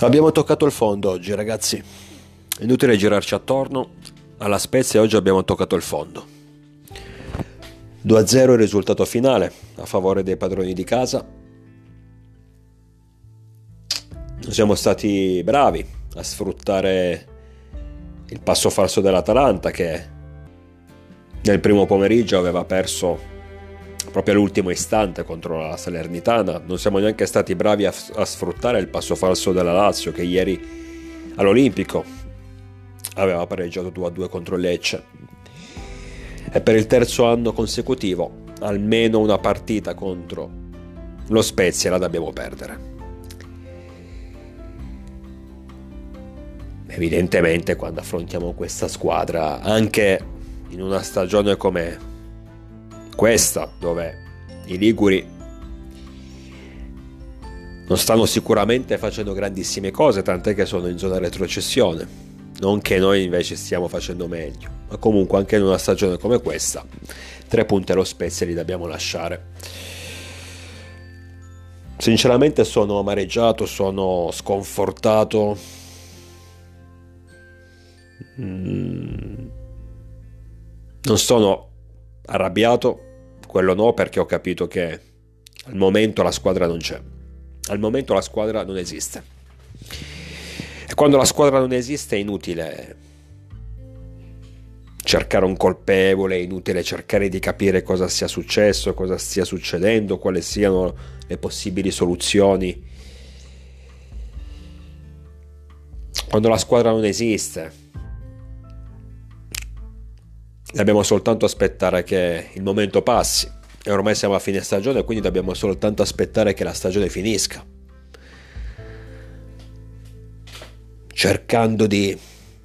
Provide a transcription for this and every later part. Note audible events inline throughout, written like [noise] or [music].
Abbiamo toccato il fondo oggi, ragazzi. Inutile girarci attorno. Alla Spezia oggi abbiamo toccato il fondo. 2-0 il risultato finale a favore dei padroni di casa. Siamo stati bravi a sfruttare il passo falso dell'Atalanta che nel primo pomeriggio aveva perso proprio all'ultimo istante contro la Salernitana. Non siamo neanche stati bravi a, a sfruttare il passo falso della Lazio che ieri all'Olimpico aveva pareggiato 2-2 contro Lecce. E per il terzo anno consecutivo almeno una partita contro lo Spezia la dobbiamo perdere. Evidentemente quando affrontiamo questa squadra, anche in una stagione come questa dove i Liguri non stanno sicuramente facendo grandissime cose, tant'è che sono in zona retrocessione. Non che noi invece stiamo facendo meglio, ma comunque anche in una stagione come questa, tre punti allo Spezia li dobbiamo lasciare. Sinceramente sono amareggiato, sono sconfortato. Mm. Non sono arrabbiato, quello no perché ho capito che al momento la squadra non c'è. Al momento la squadra non esiste. E quando la squadra non esiste è inutile cercare un colpevole, è inutile cercare di capire cosa sia successo, cosa stia succedendo, quali siano le possibili soluzioni. Quando la squadra non esiste, dobbiamo soltanto aspettare che il momento passi. E ormai siamo a fine stagione quindi dobbiamo soltanto aspettare che la stagione finisca. Cercando di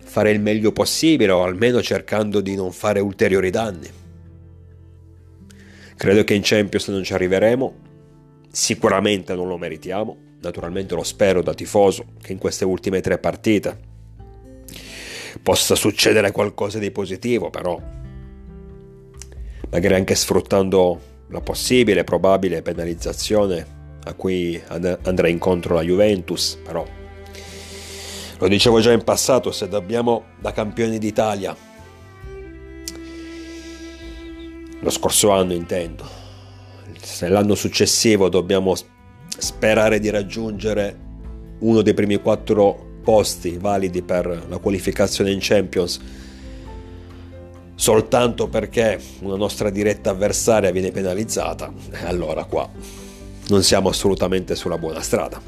fare il meglio possibile o almeno cercando di non fare ulteriori danni. Credo che in Champions non ci arriveremo. Sicuramente non lo meritiamo. Naturalmente lo spero da tifoso che in queste ultime tre partite possa succedere qualcosa di positivo però magari anche sfruttando la possibile, probabile penalizzazione a cui andrà incontro la Juventus, però lo dicevo già in passato, se dobbiamo da campioni d'Italia, lo scorso anno intendo, se l'anno successivo dobbiamo sperare di raggiungere uno dei primi quattro posti validi per la qualificazione in Champions, soltanto perché una nostra diretta avversaria viene penalizzata, allora qua non siamo assolutamente sulla buona strada.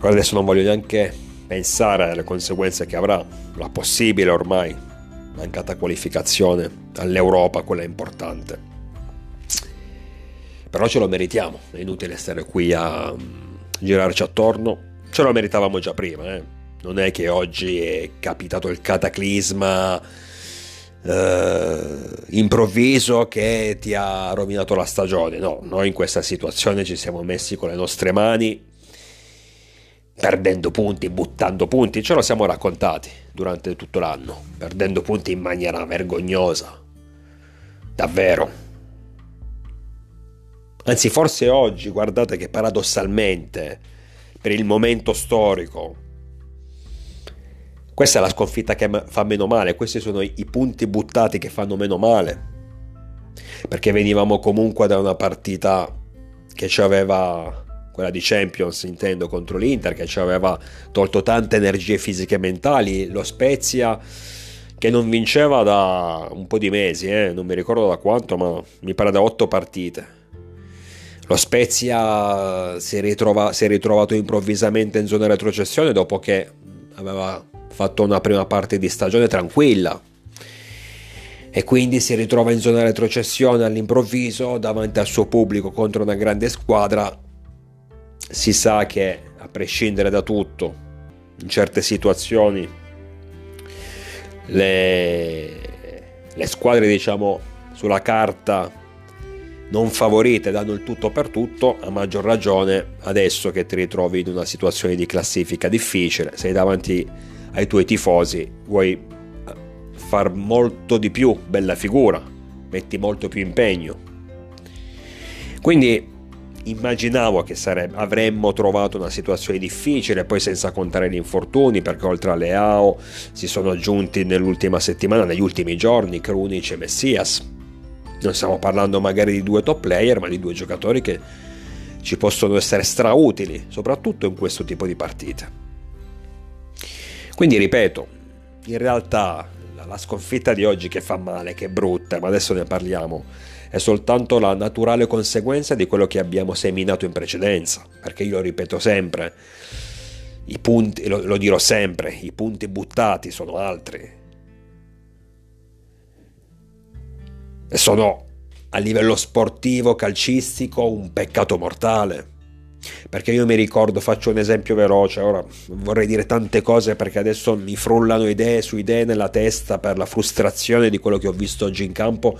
Adesso non voglio neanche pensare alle conseguenze che avrà la possibile ormai mancata qualificazione all'Europa, quella importante. Però ce lo meritiamo, è inutile stare qui a girarci attorno, ce lo meritavamo già prima, eh non è che oggi è capitato il cataclisma eh, improvviso che ti ha rovinato la stagione. No, noi in questa situazione ci siamo messi con le nostre mani, perdendo punti, buttando punti, ce lo siamo raccontati durante tutto l'anno, perdendo punti in maniera vergognosa. Davvero. Anzi, forse oggi, guardate che paradossalmente, per il momento storico, questa è la sconfitta che fa meno male, questi sono i punti buttati che fanno meno male, perché venivamo comunque da una partita che ci aveva, quella di Champions intendo, contro l'Inter, che ci aveva tolto tante energie fisiche e mentali, lo Spezia che non vinceva da un po' di mesi, eh? non mi ricordo da quanto, ma mi pare da otto partite. Lo Spezia si ritrova, si è ritrovato improvvisamente in zona retrocessione dopo che aveva fatto una prima parte di stagione tranquilla e quindi si ritrova in zona retrocessione all'improvviso davanti al suo pubblico contro una grande squadra. Si sa che a prescindere da tutto, in certe situazioni le, le squadre diciamo sulla carta non favorite danno il tutto per tutto, a maggior ragione adesso che ti ritrovi in una situazione di classifica difficile, sei davanti ai tuoi tifosi, vuoi eh, far molto di più, bella figura, metti molto più impegno. Quindi immaginavo che sarebbe, avremmo trovato una situazione difficile, poi senza contare gli infortuni, perché oltre alle AO si sono aggiunti nell'ultima settimana, negli ultimi giorni, Krunic e Messias. Non stiamo parlando magari di due top player, ma di due giocatori che ci possono essere strautili, soprattutto in questo tipo di partite. Quindi ripeto, in realtà la sconfitta di oggi che fa male, che è brutta, ma adesso ne parliamo, è soltanto la naturale conseguenza di quello che abbiamo seminato in precedenza, perché io ripeto sempre, i punti, lo, lo dirò sempre, i punti buttati sono altri. E sono a livello sportivo, calcistico, un peccato mortale. Perché io mi ricordo, faccio un esempio veloce, ora vorrei dire tante cose perché adesso mi frullano idee su idee nella testa per la frustrazione di quello che ho visto oggi in campo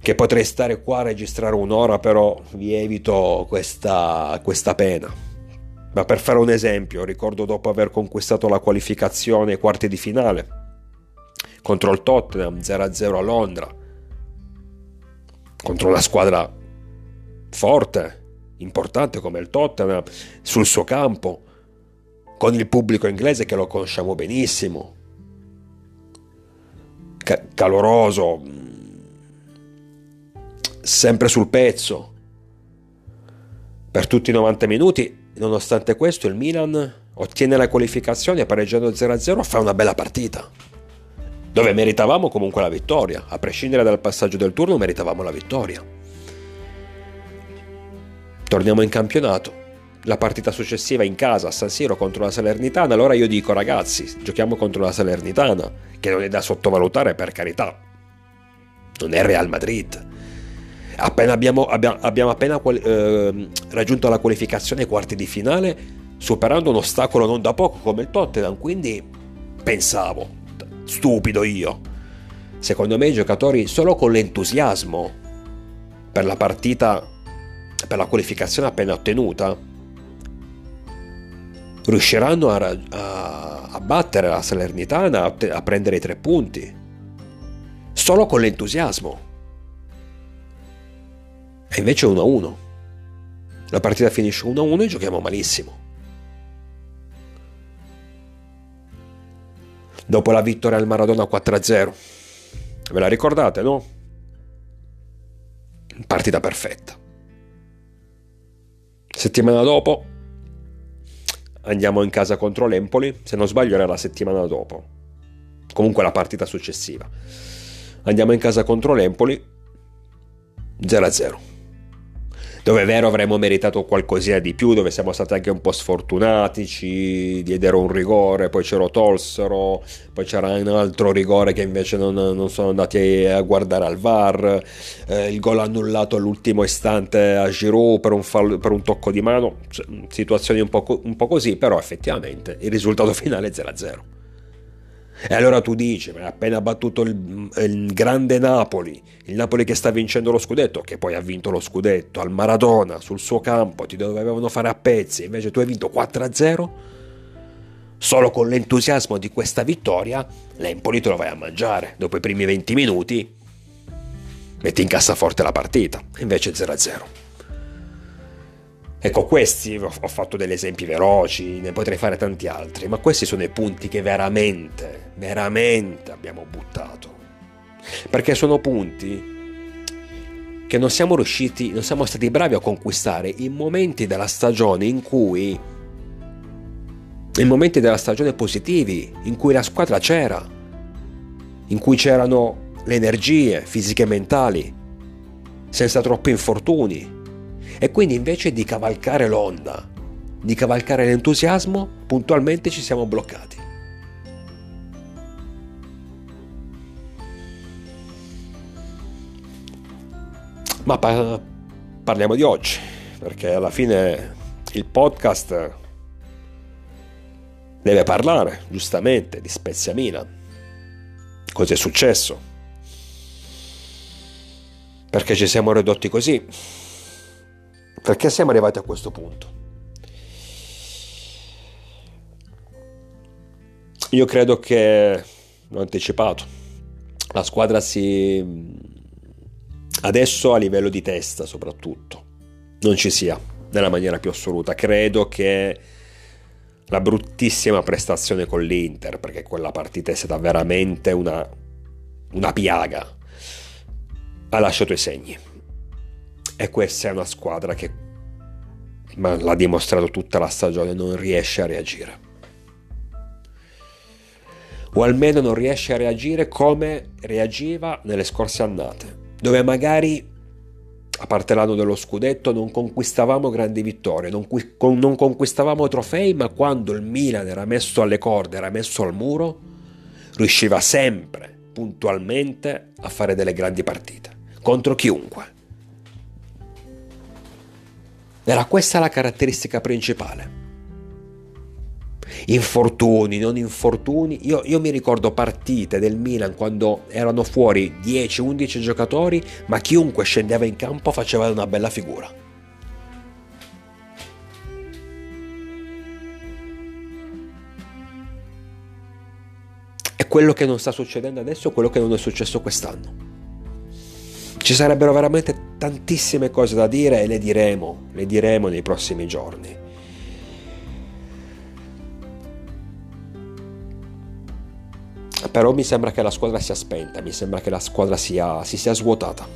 che potrei stare qua a registrare un'ora, però vi evito questa, questa pena. Ma per fare un esempio, ricordo dopo aver conquistato la qualificazione ai quarti di finale contro il Tottenham 0-0 a Londra, contro una squadra forte, importante come il Tottenham, sul suo campo, con il pubblico inglese che lo conosciamo benissimo, ca- caloroso, sempre sul pezzo. Per tutti i 90 minuti, nonostante questo, il Milan ottiene la qualificazione pareggiando 0-0 fa una bella partita. Dove meritavamo comunque la vittoria, a prescindere dal passaggio del turno meritavamo la vittoria. Torniamo in campionato. La partita successiva in casa a San Siro contro la Salernitana, allora io dico ragazzi, giochiamo contro la Salernitana, che non è da sottovalutare per carità. Non è Real Madrid Appena abbiamo, abbiamo, abbiamo appena eh, raggiunto la qualificazione ai quarti di finale, superando un ostacolo non da poco come il Tottenham, quindi pensavo, stupido io, secondo me i giocatori solo con l'entusiasmo per la partita, per la qualificazione appena ottenuta, riusciranno a, a, a battere la Salernitana, a, a prendere i tre punti, solo con l'entusiasmo. E invece 1-1. La partita finisce 1-1 e giochiamo malissimo. Dopo la vittoria al Maradona 4-0. Ve la ricordate, no? Partita perfetta. Settimana dopo andiamo in casa contro l'Empoli, se non sbaglio era la settimana dopo. Comunque la partita successiva. Andiamo in casa contro l'Empoli 0-0 dove è vero avremmo meritato qualcosina di più, dove siamo stati anche un po' sfortunati, ci diedero un rigore, poi ce lo tolsero, poi c'era un altro rigore che invece non, non sono andati a guardare al VAR, eh, il gol annullato all'ultimo istante a Giroud per un, fallo, per un tocco di mano, situazioni un po', un po' così, però effettivamente il risultato [laughs] finale è 0-0. E allora tu dici, ma hai appena battuto il, il, grande Napoli, il Napoli che sta vincendo lo scudetto, che poi ha vinto lo scudetto al Maradona, sul suo campo, ti dovevano fare a pezzi, invece tu hai vinto 4-0? Solo con l'entusiasmo di questa vittoria, l'Empoli te lo vai a mangiare. Dopo i primi 20 minuti, metti in cassaforte la partita, invece 0-0. Ecco, questi ho fatto degli esempi veloci, ne potrei fare tanti altri, ma questi sono i punti che veramente, veramente abbiamo buttato. Perché sono punti che non siamo riusciti, non siamo stati bravi a conquistare in momenti della stagione in cui in momenti della stagione positivi, in cui la squadra c'era, in cui c'erano le energie fisiche e mentali, senza troppi infortuni, e quindi invece di cavalcare l'onda, di cavalcare l'entusiasmo, puntualmente ci siamo bloccati. Ma pa- parliamo di oggi, perché alla fine il podcast deve parlare, giustamente, di Spezia Milan. Cos'è successo? Perché ci siamo ridotti così? Perché siamo arrivati a questo punto? Io credo che, l'ho anticipato, la squadra si... adesso a livello di testa soprattutto, non ci sia nella maniera più assoluta. Credo che la bruttissima prestazione con l'Inter, perché quella partita è stata veramente una, una piaga, ha lasciato i segni. E questa è una squadra che, ma l'ha dimostrato tutta la stagione, non riesce a reagire. O almeno non riesce a reagire come reagiva nelle scorse annate, dove magari a parte l'anno dello scudetto, non conquistavamo grandi vittorie, non, non, conquistavamo trofei, ma quando il Milan era messo alle corde, era messo al muro, riusciva sempre, puntualmente, a fare delle grandi partite, contro chiunque. Era questa la caratteristica principale infortuni, non infortuni. Io, io, mi ricordo partite del Milan quando erano fuori 10-11 giocatori, ma chiunque scendeva in campo faceva una bella figura. È quello che non sta succedendo adesso, quello che non è successo quest'anno. Ci sarebbero veramente tantissime cose da dire e le diremo, le diremo nei prossimi giorni. però mi sembra che la squadra sia spenta, mi sembra che la squadra sia, si sia svuotata.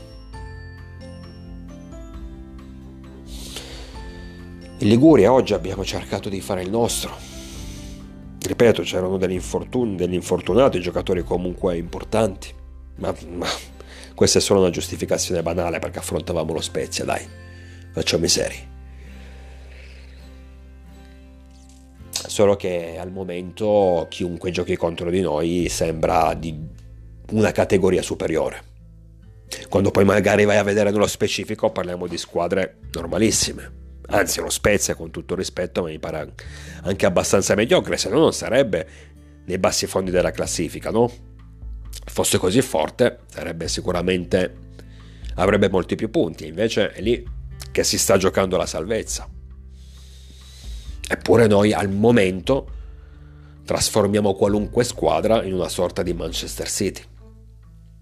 In Liguria oggi abbiamo cercato di fare il nostro. Ripeto, c'erano degli, infortun- degli infortunati, giocatori comunque importanti, ma, ma questa è solo una giustificazione banale perché affrontavamo lo Spezia, dai, facciamo i seri. solo che al momento chiunque giochi contro di noi sembra di una categoria superiore. Quando poi magari vai a vedere nello specifico parliamo di squadre normalissime. Anzi, lo Spezia, con tutto rispetto, mi pare anche abbastanza mediocre, se no non sarebbe nei bassi fondi della classifica, no? Fosse così forte, sarebbe sicuramente avrebbe molti più punti, invece è lì che si sta giocando la salvezza. Eppure noi al momento trasformiamo qualunque squadra in una sorta di Manchester City.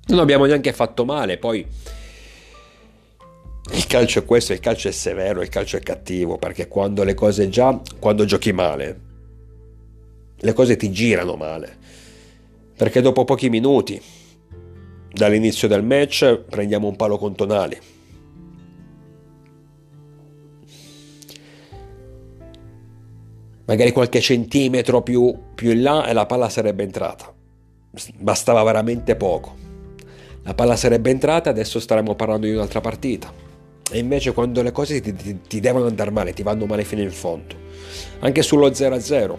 Non abbiamo neanche fatto male, poi il calcio è questo, il calcio è severo, il calcio è cattivo, perché quando le cose già, quando giochi male, le cose ti girano male. Perché dopo pochi minuti, dall'inizio del match, prendiamo un palo con Tonali magari qualche centimetro più, più in là e la palla sarebbe entrata. Bastava veramente poco. La palla sarebbe entrata, adesso staremmo parlando di un'altra partita. E invece quando le cose ti, ti, ti devono andare male, ti vanno male fino in fondo. Anche sullo 0-0.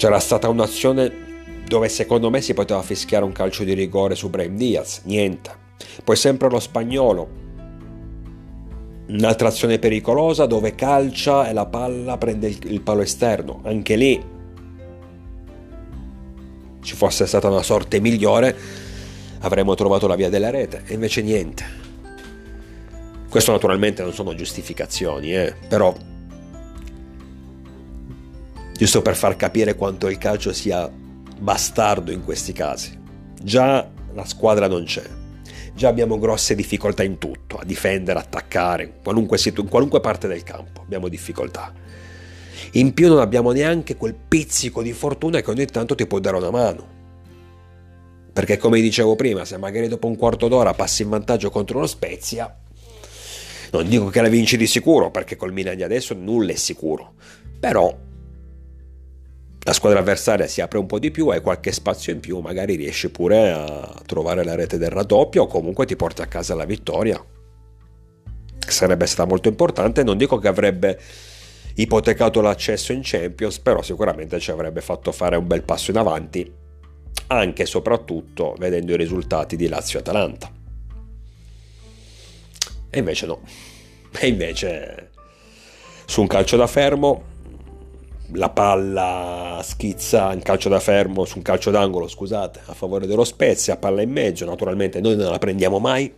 C'era stata un'azione dove secondo me si poteva fischiare un calcio di rigore su Brahim Diaz, niente. Poi sempre lo spagnolo, Un'altra azione pericolosa dove calcia e la palla prende il, palo esterno. Anche lì ci fosse stata una sorte migliore avremmo trovato la via della rete e invece niente. Questo naturalmente non sono giustificazioni, eh, però giusto per far capire quanto il calcio sia bastardo in questi casi. Già la squadra non c'è già abbiamo grosse difficoltà in tutto, a difendere, attaccare, in qualunque, situ- in qualunque parte del campo abbiamo difficoltà. In più non abbiamo neanche quel pizzico di fortuna che ogni tanto ti può dare una mano. Perché come dicevo prima, se magari dopo un quarto d'ora passi in vantaggio contro lo Spezia, non dico che la vinci di sicuro, perché col Milan di adesso nulla è sicuro, però la squadra avversaria si apre un po' di più, hai qualche spazio in più, magari riesci pure a trovare la rete del raddoppio o comunque ti porti a casa la vittoria. Sarebbe stata molto importante, non dico che avrebbe ipotecato l'accesso in Champions, però sicuramente ci avrebbe fatto fare un bel passo in avanti, anche e soprattutto vedendo i risultati di Lazio Atalanta. E invece no. E invece su un calcio da fermo la palla schizza in calcio da fermo su un calcio d'angolo, scusate, a favore dello Spezia, palla in mezzo, naturalmente noi non la prendiamo mai.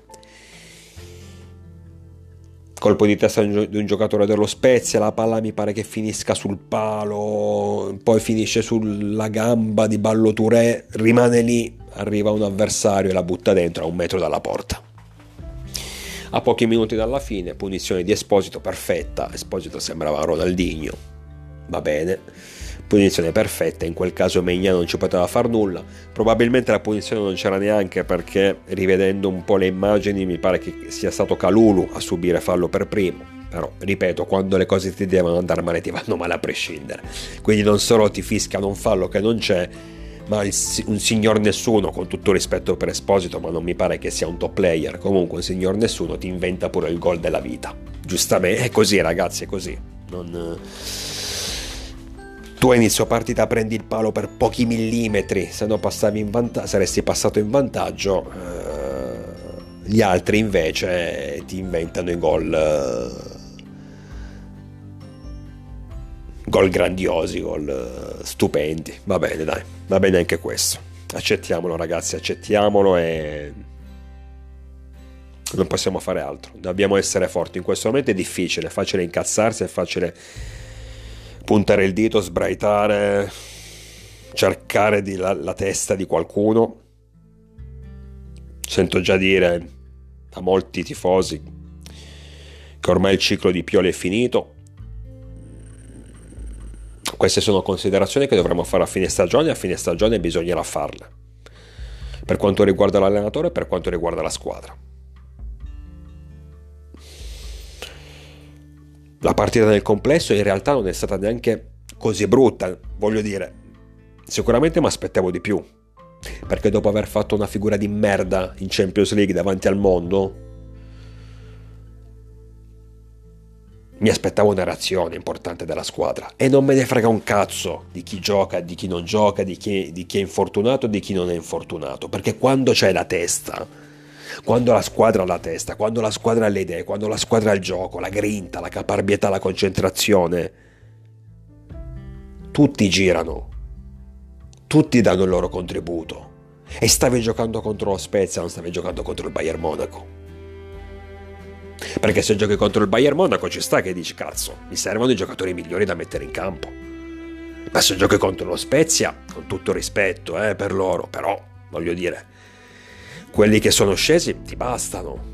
Colpo di testa di un giocatore dello Spezia, la palla mi pare che finisca sul palo, poi finisce sulla gamba di Ballo Touré, rimane lì, arriva un avversario e la butta dentro a un metro dalla porta. A pochi minuti dalla fine, punizione di Esposito perfetta, Esposito sembrava Ronaldinho, va bene, punizione perfetta, in quel caso Megna non ci poteva far nulla, probabilmente la punizione non c'era neanche perché rivedendo un po' le immagini mi pare che sia stato Calulu a subire fallo per primo, però ripeto, quando le cose ti devono andare male ti vanno male a prescindere, quindi non solo ti fiscano un fallo che non c'è, ma il, un signor nessuno, con tutto rispetto per Esposito, ma non mi pare che sia un top player, comunque un signor nessuno ti inventa pure il gol della vita, giustamente, è così ragazzi, è così, non tu a inizio partita prendi il palo per pochi millimetri, se no vanta- saresti passato in vantaggio, eh, gli altri invece ti inventano i gol, eh, gol grandiosi, gol eh, stupendi. Va bene, dai, va bene anche questo. Accettiamolo ragazzi, accettiamolo e non possiamo fare altro. Dobbiamo essere forti. In questo momento è difficile, è facile incazzarsi, è facile puntare il dito, sbraitare, cercare la, la testa di qualcuno. Sento già dire a molti tifosi che ormai il ciclo di Pioli è finito. Queste sono considerazioni che dovremmo fare a fine stagione e a fine stagione bisognerà farle. Per quanto riguarda l'allenatore e per quanto riguarda la squadra. La partita nel complesso in realtà non è stata neanche così brutta, voglio dire, sicuramente mi aspettavo di più, perché dopo aver fatto una figura di merda in Champions League davanti al mondo, mi aspettavo una reazione importante della squadra. E non me ne frega un cazzo di chi gioca, di chi non gioca, di chi, di chi è infortunato, di chi non è infortunato, perché quando c'è la testa quando la squadra ha la testa, quando la squadra ha le idee, quando la squadra ha il gioco, la grinta, la caparbietà, la concentrazione, tutti girano, tutti danno il loro contributo. E stavi giocando contro lo Spezia, non stavi giocando contro il Bayern Monaco. Perché se giochi contro il Bayern Monaco ci sta che dici cazzo, mi servono i giocatori migliori da mettere in campo. Ma se giochi contro lo Spezia, con tutto rispetto eh, per loro, però voglio dire, quelli che sono scesi ti bastano.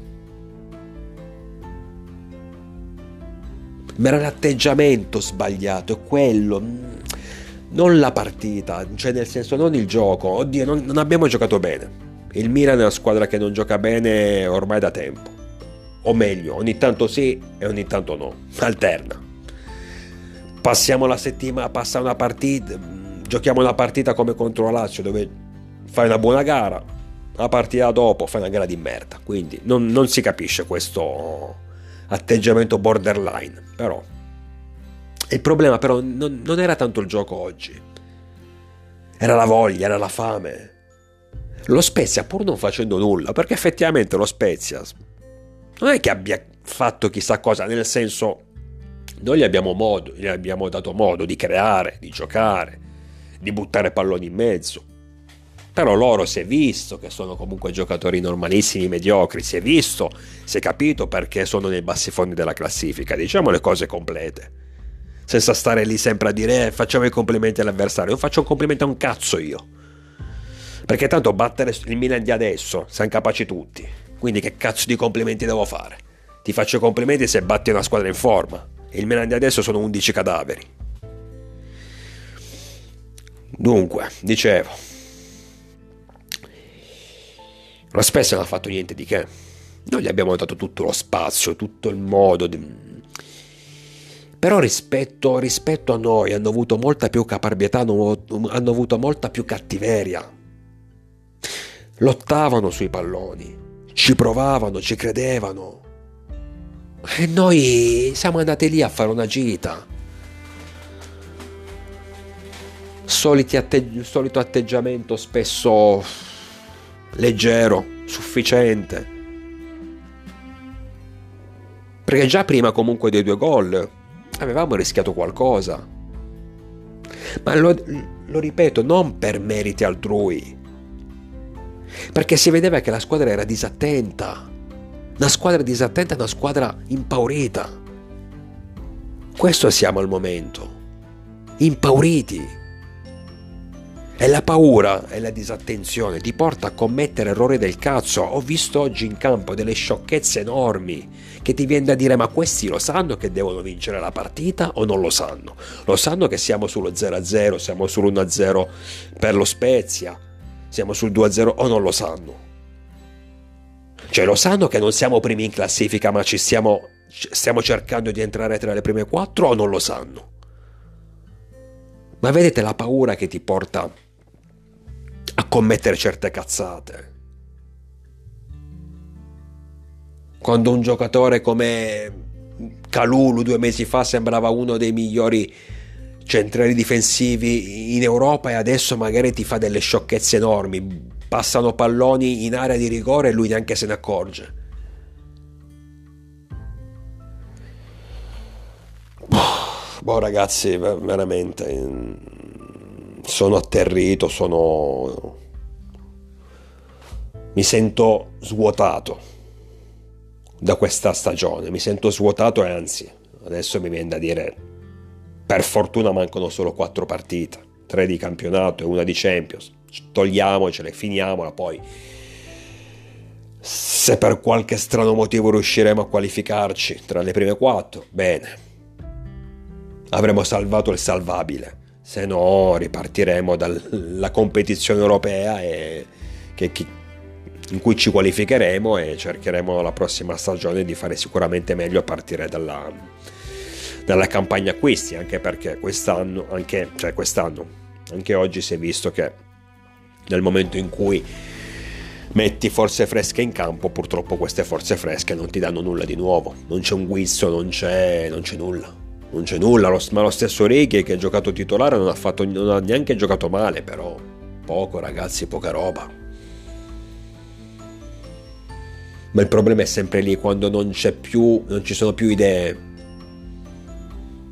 Ma era l'atteggiamento sbagliato, è quello, non la partita, cioè nel senso non il gioco. Oddio, non, non abbiamo giocato bene. Il Milan è una squadra che non gioca bene ormai da tempo. O meglio, ogni tanto sì e ogni tanto no. Alterna. Passiamo la settimana, passa una partita, giochiamo una partita come contro la Lazio dove fai una buona gara, la partita dopo fai una gara di merda. Quindi non, non si capisce questo atteggiamento borderline. Però il problema però non, non, era tanto il gioco oggi. Era la voglia, era la fame. Lo Spezia pur non facendo nulla, perché effettivamente lo Spezia non è che abbia fatto chissà cosa, nel senso noi gli abbiamo, modo, gli abbiamo dato modo di creare, di giocare, di buttare palloni in mezzo. Però loro si è visto che sono comunque giocatori normalissimi, mediocri, si è visto, si è capito perché sono nei bassi fondi della classifica, diciamo le cose complete. Senza stare lì sempre a dire eh, facciamo i complimenti all'avversario, non faccio un complimento a un cazzo io. Perché tanto battere il Milan di adesso siamo capaci tutti. Quindi che cazzo di complimenti devo fare? Ti faccio complimenti se batti una squadra in forma. E il Milan di adesso sono 11 cadaveri. Dunque, dicevo, Lo Spezia non ha fatto niente di che. Noi gli abbiamo dato tutto lo spazio, tutto il modo. Di... Però rispetto, rispetto, a noi hanno avuto molta più caparbietà, hanno, avuto molta più cattiveria. Lottavano sui palloni, ci provavano, ci credevano. E noi siamo andati lì a fare una gita. Atteggi- solito atteggiamento spesso leggero, sufficiente. Perché già prima comunque dei due gol avevamo rischiato qualcosa. Ma lo, lo ripeto, non per meriti altrui. Perché si vedeva che la squadra era disattenta. Una squadra disattenta è una squadra impaurita. Questo siamo al momento. Impauriti. E la paura e la disattenzione ti porta a commettere errori del cazzo. Ho visto oggi in campo delle sciocchezze enormi che ti viene da dire ma questi lo sanno che devono vincere la partita o non lo sanno? Lo sanno che siamo sullo 0-0, siamo sull'1-0 per lo Spezia, siamo sul 2-0 o non lo sanno? Cioè lo sanno che non siamo primi in classifica ma ci stiamo, stiamo cercando di entrare tra le prime quattro o non lo sanno? Ma vedete la paura che ti porta a commettere certe cazzate. Quando un giocatore come Calulu due mesi fa sembrava uno dei migliori centrali difensivi in Europa e adesso magari ti fa delle sciocchezze enormi, passano palloni in area di rigore e lui neanche se ne accorge. Boh ragazzi, veramente sono atterrito, sono... mi sento svuotato da questa stagione, mi sento svuotato e anzi, adesso mi viene da dire, per fortuna mancano solo quattro partite, tre di campionato e una di Champions, togliamocele, finiamola poi. Se per qualche strano motivo riusciremo a qualificarci tra le prime quattro, bene. Avremo salvato il salvabile se no ripartiremo dalla competizione europea e, che, che, in cui ci qualificheremo e cercheremo la prossima stagione di fare sicuramente meglio a partire dalla, dalla campagna acquisti, anche perché quest'anno, anche, cioè quest'anno, anche oggi si è visto che nel momento in cui metti forze fresche in campo, purtroppo queste forze fresche non ti danno nulla di nuovo, non c'è un guizzo, non c'è, non c'è nulla non c'è nulla, ma lo stesso Reggae che ha giocato titolare non ha, fatto, non ha neanche giocato male, però poco ragazzi, poca roba. Ma il problema è sempre lì, quando non c'è più, non ci sono più idee.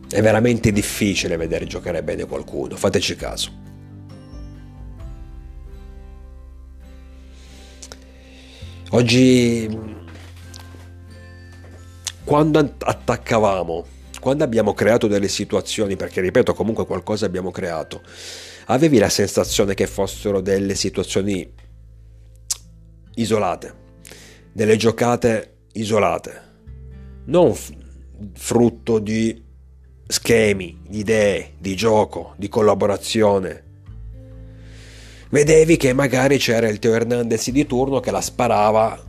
È veramente difficile vedere giocare bene qualcuno, fateci caso. Oggi, quando attaccavamo quando abbiamo creato delle situazioni, perché ripeto comunque qualcosa abbiamo creato, avevi la sensazione che fossero delle situazioni isolate, delle giocate isolate, non frutto di schemi, di idee, di gioco, di collaborazione. Vedevi che magari c'era il Teo Hernandez di turno che la sparava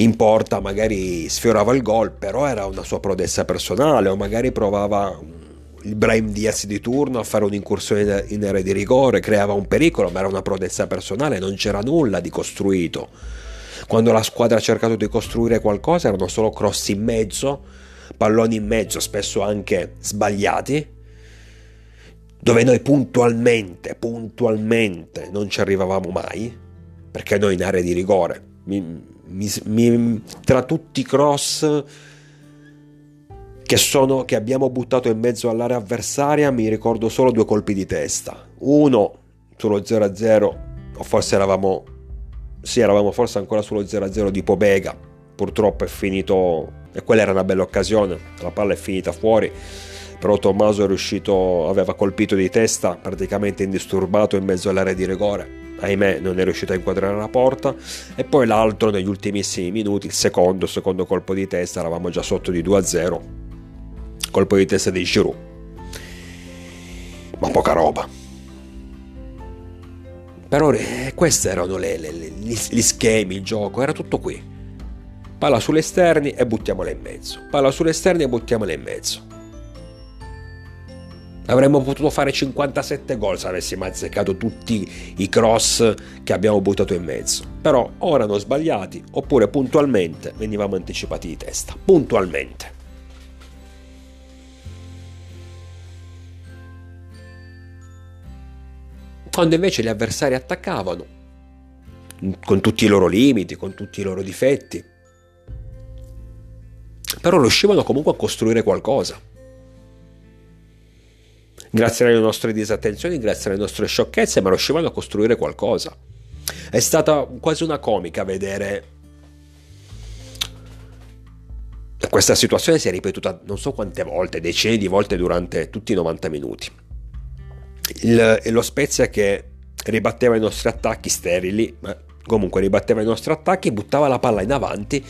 in porta magari sfiorava il gol, però era una sua prodezza personale, o magari provava il Brahim Diaz di turno a fare un'incursione in area di rigore, creava un pericolo, ma era una prodezza personale, non c'era nulla di costruito. Quando la squadra ha cercato di costruire qualcosa erano solo cross in mezzo, palloni in mezzo, spesso anche sbagliati, dove noi puntualmente, puntualmente non ci arrivavamo mai, perché noi in area di rigore mi, mi, tra tutti i cross che, sono, che abbiamo buttato in mezzo all'area avversaria mi ricordo solo due colpi di testa. Uno sullo 0-0, o forse eravamo, sì, eravamo forse ancora sullo 0-0 di Pobega. Purtroppo è finito, e quella era una bella occasione, la palla è finita fuori. Però Tommaso è riuscito, aveva colpito di testa praticamente indisturbato in mezzo all'area di rigore ahimè non è riuscito a inquadrare la porta e poi l'altro negli ultimissimi minuti il secondo, secondo colpo di testa eravamo già sotto di 2-0 colpo di testa di Giroud ma poca roba però eh, questi erano le, le, le, gli schemi, il gioco, era tutto qui. Palla sulle esterni e buttiamola in mezzo. Palla sulle esterni e buttiamola in mezzo. Avremmo potuto fare 57 gol se avessimo azzeccato tutti i cross che abbiamo buttato in mezzo. Però o erano sbagliati oppure puntualmente venivamo anticipati di testa. Puntualmente. Quando invece gli avversari attaccavano, con tutti i loro limiti, con tutti i loro difetti, però riuscivano comunque a costruire qualcosa grazie alle nostre disattenzioni, grazie alle nostre sciocchezze, ma riuscivano a costruire qualcosa. È stata quasi una comica vedere questa situazione si è ripetuta non so quante volte, decine di volte durante tutti i 90 minuti. Il, lo Spezia che ribatteva i nostri attacchi sterili, ma comunque ribatteva i nostri attacchi, buttava la palla in avanti.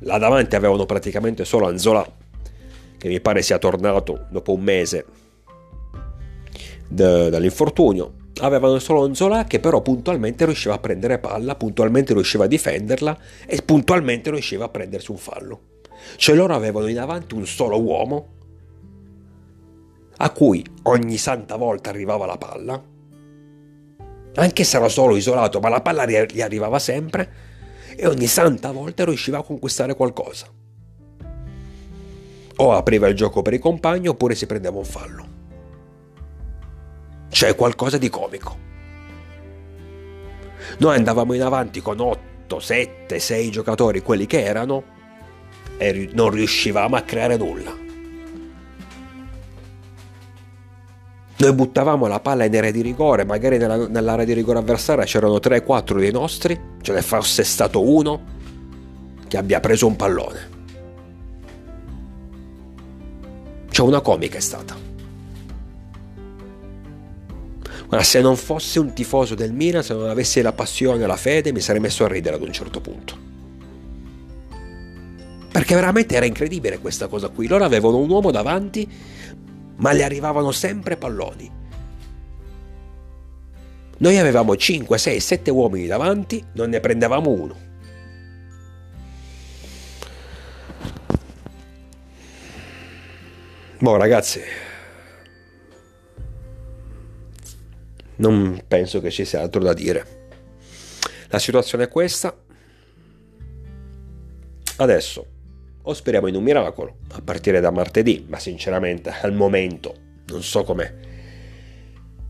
Là davanti avevano praticamente solo Anzola, che mi pare sia tornato dopo un mese dall'infortunio. Avevano solo Anzola che però puntualmente riusciva a prendere palla, puntualmente riusciva a difenderla e puntualmente riusciva a prendersi un fallo. Cioè loro avevano in avanti un solo uomo a cui ogni santa volta arrivava la palla, anche se era solo isolato, ma la palla gli arrivava sempre e ogni santa volta riusciva a conquistare qualcosa. O apriva il gioco per i compagni oppure si prendeva un fallo. C'è qualcosa di comico. Noi andavamo in avanti con 8, 7, 6 giocatori, quelli che erano, e non riuscivamo a creare nulla. Noi buttavamo la palla in area di rigore, magari nella, nell'area di rigore avversaria c'erano 3-4 dei nostri, ce ne fosse stato uno che abbia preso un pallone. C'è una comica è stata. Ora, se non fossi un tifoso del Milan, se non avessi la passione e la fede, mi sarei messo a ridere ad un certo punto. Perché veramente era incredibile questa cosa qui. Loro avevano un uomo davanti, ma gli arrivavano sempre palloni. Noi avevamo 5, 6, 7 uomini davanti, non ne prendevamo uno. Boh ragazzi, non penso che ci sia altro da dire. La situazione è questa. Adesso o speriamo in un miracolo a partire da martedì, ma sinceramente al momento non so come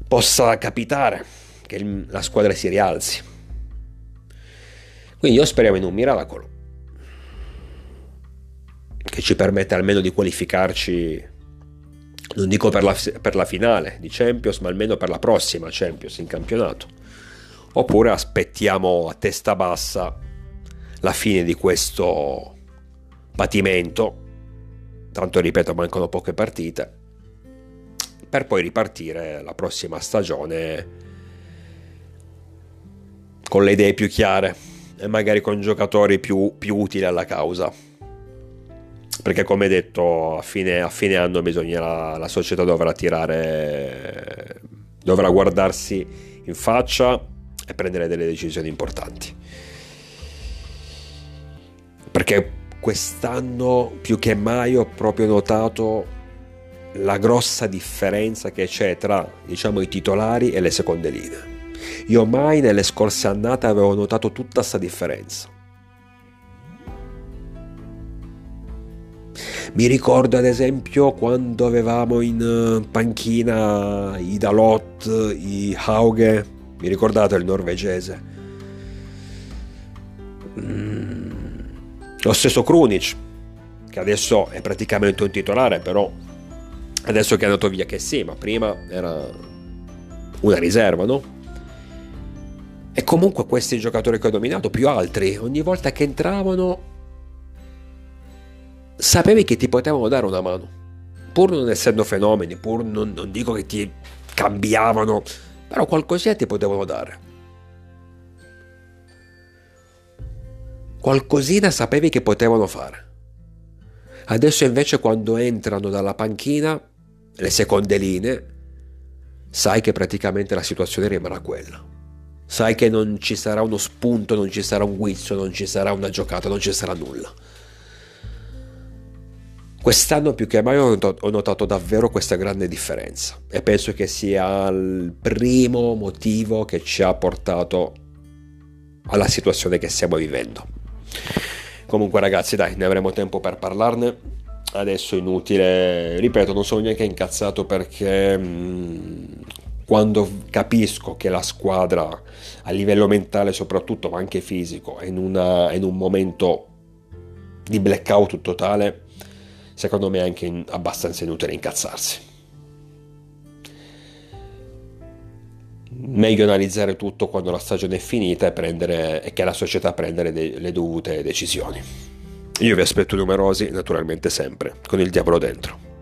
possa capitare che la squadra si rialzi. Quindi io speriamo in un miracolo che ci permette almeno di qualificarci, non dico per la, per la finale di Champions, ma almeno per la prossima Champions in campionato. Oppure aspettiamo a testa bassa la fine di questo patimento, tanto ripeto mancano poche partite, per poi ripartire la prossima stagione con le idee più chiare e magari con giocatori più, più utili alla causa. Perché come detto a fine, a fine anno bisognerà, la società dovrà tirare, dovrà guardarsi in faccia e prendere delle decisioni importanti. Perché quest'anno più che mai ho proprio notato la grossa differenza che c'è tra diciamo i titolari e le seconde linee. Io mai nelle scorse annate avevo notato tutta questa differenza. Mi ricordo ad esempio quando avevamo in eh, panchina i Dalot, i Hauge, mi ricordate il norvegese? Mm lo stesso Krunic, che adesso è praticamente un titolare, però adesso che è andato via che sì, ma prima era una riserva, no? E comunque questi giocatori che ho dominato, più altri, ogni volta che entravano, sapevi che ti potevano dare una mano. Pur non essendo fenomeni, pur non, non dico che ti cambiavano, però qualcosina ti potevano dare. Qualcosina sapevi che potevano fare. Adesso invece quando entrano dalla panchina, le seconde linee, sai che praticamente la situazione rimarrà quella. Sai che non ci sarà uno spunto, non ci sarà un guizzo, non ci sarà una giocata, non ci sarà nulla. Quest'anno più che mai ho notato davvero questa grande differenza e penso che sia il primo motivo che ci ha portato alla situazione che stiamo vivendo. Comunque ragazzi dai, ne avremo tempo per parlarne. Adesso inutile, ripeto, non sono neanche incazzato perché mm, quando capisco che la squadra a livello mentale soprattutto, ma anche fisico, è in, una, è in un momento di blackout totale, secondo me è anche abbastanza inutile incazzarsi. meglio analizzare tutto quando la stagione è finita e, prendere, e che la società prendere de, le dovute decisioni. Io vi aspetto numerosi, naturalmente sempre, con il diavolo dentro.